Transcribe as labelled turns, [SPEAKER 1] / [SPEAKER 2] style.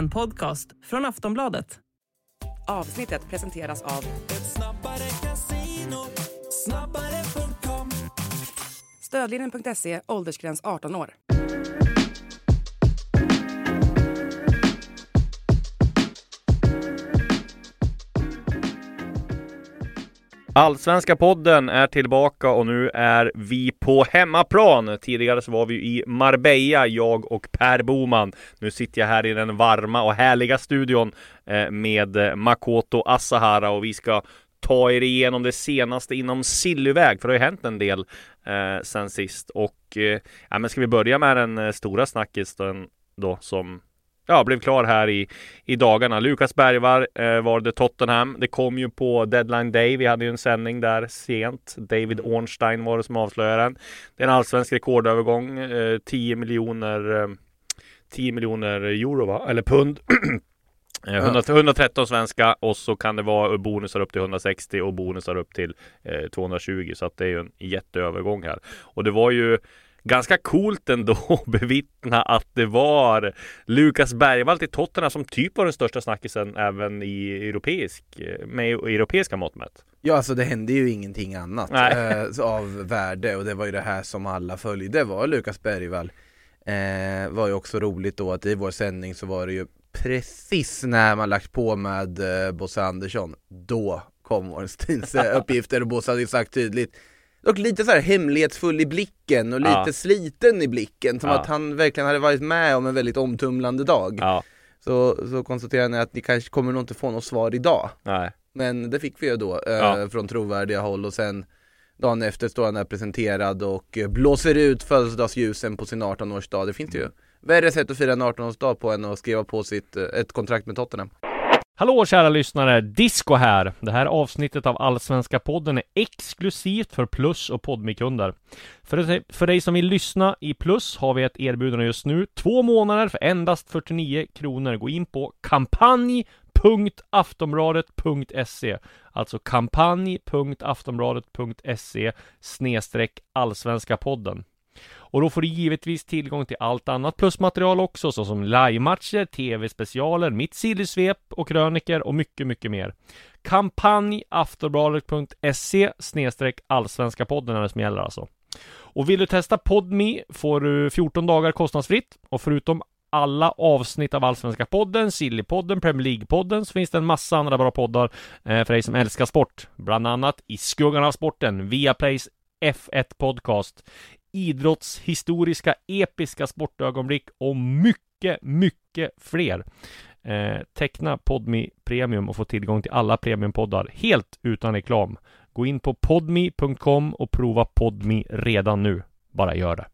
[SPEAKER 1] En podcast från Aftonbladet.
[SPEAKER 2] Avsnittet presenteras av Ett snabbare kasino Snabbare.com Stödlinjen.se, åldersgräns 18 år.
[SPEAKER 3] Allsvenska podden är tillbaka och nu är vi på hemmaplan. Tidigare så var vi i Marbella, jag och Per Boman. Nu sitter jag här i den varma och härliga studion eh, med eh, Makoto Asahara och vi ska ta er igenom det senaste inom Sillyväg, för det har ju hänt en del eh, sen sist. Och eh, ja, men ska vi börja med den eh, stora snackisen då som ja, blev klar här i, i dagarna. Lukas Bergvar eh, var det Tottenham. Det kom ju på deadline day. Vi hade ju en sändning där sent. David Ornstein var det som avslöjade den. Det är en allsvensk rekordövergång. Eh, 10 miljoner eh, 10 miljoner euro va? Eller pund. Eh, 100, 113 svenska och så kan det vara bonusar upp till 160 och bonusar upp till eh, 220 så att det är ju en jätteövergång här. Och det var ju ganska coolt ändå att bevittna att det var Lukas Bergvall till Tottenham som typ var den största snackisen även i europeisk, med europeiska mått mätt.
[SPEAKER 4] Ja alltså det hände ju ingenting annat eh, av värde och det var ju det här som alla följde. Var Lukas Bergvall. Eh, Var ju också roligt då att i vår sändning så var det ju precis när man lagt på med eh, Bosse Andersson. Då kom Ornsteins eh, uppgifter och Bosse hade ju sagt tydligt Dock lite så här hemlighetsfull i blicken och lite
[SPEAKER 3] Ja.
[SPEAKER 4] sliten i blicken som
[SPEAKER 3] Ja.
[SPEAKER 4] att han verkligen hade varit med om en väldigt omtumlande dag.
[SPEAKER 3] Ja,
[SPEAKER 4] Så, så konstaterar ni att ni kanske kommer nog inte få något svar idag.
[SPEAKER 3] Nej.
[SPEAKER 4] men det fick vi ju då eh, från trovärdiga håll. Och sen Dagen efter står han där presenterad och eh, blåser ut födelsedagsljusen på sin 18-årsdag Det finns ju värre sätt att fira en 18-årsdag på än att skriva på sitt, eh, ett kontrakt med Tottenham
[SPEAKER 5] Hallå kära lyssnare! Disco här! Det här avsnittet av Allsvenska podden är exklusivt för Plus och Podmikunder. För, för dig som vill lyssna i Plus har vi ett erbjudande just nu. Två månader för endast 49 kronor. Gå in på kampanj.aftonbladet.se Alltså kampanj.aftonbladet.se snedstreck Allsvenska podden. Och då får du givetvis tillgång till allt annat plusmaterial också, såsom livematcher, tv-specialer, mitt sillysvep och kröniker och mycket, mycket mer. Kampanj aftonbladet.se snedstreck allsvenska podden är det som gäller alltså. Och vill du testa Podme får du 14 dagar kostnadsfritt och förutom alla avsnitt av Allsvenska podden, Sillypodden, Premier League-podden så finns det en massa andra bra poddar eh, för dig som älskar sport. Bland annat I skuggan av sporten, Viaplays F1 Podcast, idrottshistoriska episka sportögonblick och mycket, mycket fler. Eh, teckna Podmi Premium och få tillgång till alla premiumpoddar helt utan reklam. Gå in på podmi.com och prova Podmi redan nu. Bara gör det.